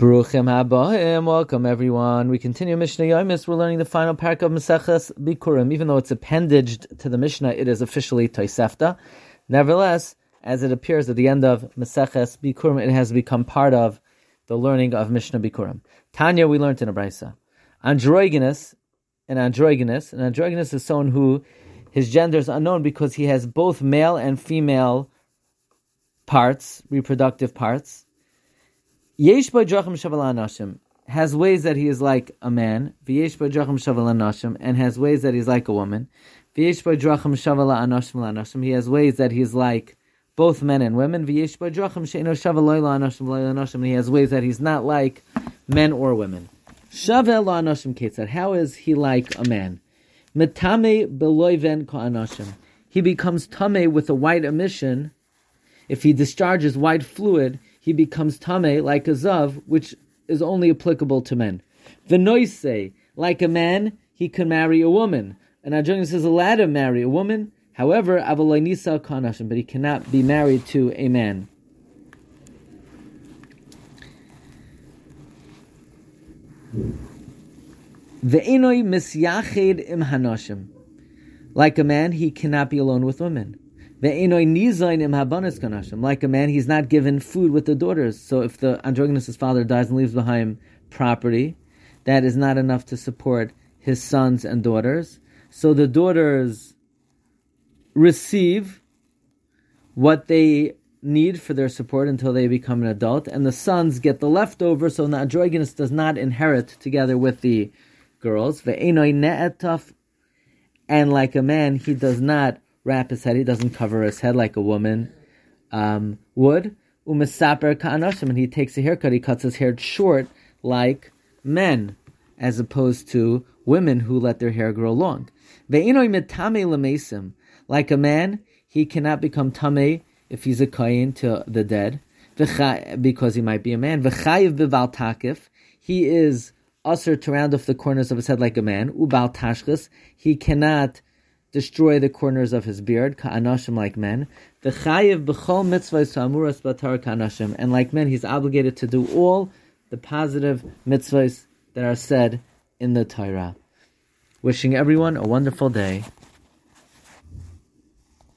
Bruchim habohim, welcome everyone. We continue Mishnah Yomis. We're learning the final parak of Maseches Bikurim. Even though it's appendaged to the Mishnah, it is officially Tosefta. Nevertheless, as it appears at the end of Maseches Bikurim, it has become part of the learning of Mishnah Bikurim. Tanya, we learned in a brisa. Androgynous, an androgynous, an androgynous is someone who his gender is unknown because he has both male and female parts, reproductive parts Yesh drachim shaval has ways that he is like a man. V'yesh drachim shaval and has ways that he's like a woman. V'yesh drachim shaval anashim He has ways that he's like both men and women. V'yesh drachim sheino shaval anashim anashim. He has ways that he's not like men or women. Shavel anashim ketzad. How is he like a man? Metame beloiven Ko anashim. He becomes tame with a white emission. If he discharges white fluid, he becomes tame like a zav, which is only applicable to men. Venoise, like a man, he can marry a woman. And Arjuna is allowed to marry a woman. However, avaloinisa kanashim, but he cannot be married to a man. Ve'enoi misyached im hanashim. Like a man, he cannot be alone with women. Like a man, he's not given food with the daughters. So if the androgynous father dies and leaves behind property, that is not enough to support his sons and daughters. So the daughters receive what they need for their support until they become an adult, and the sons get the leftover, so the androgynous does not inherit together with the girls. And like a man, he does not wrap his head. He doesn't cover his head like a woman um, would. Umesaper ka'anashim, and he takes a haircut. He cuts his hair short like men, as opposed to women who let their hair grow long. Ve'inoi metame lemesim, like a man, he cannot become tame if he's a kohen to the dead, because he might be a man. V'chayiv bival takif, he is assur to round off the corners of his head like a man. Ubal tashchis, he cannot destroy the corners of his beard, ka'anashim like men. The chayiv b'chol mitzvahs amuras batar ka'anashim, and like men, he's obligated to do all the positive mitzvahs that are said in the Torah. Wishing everyone a wonderful day.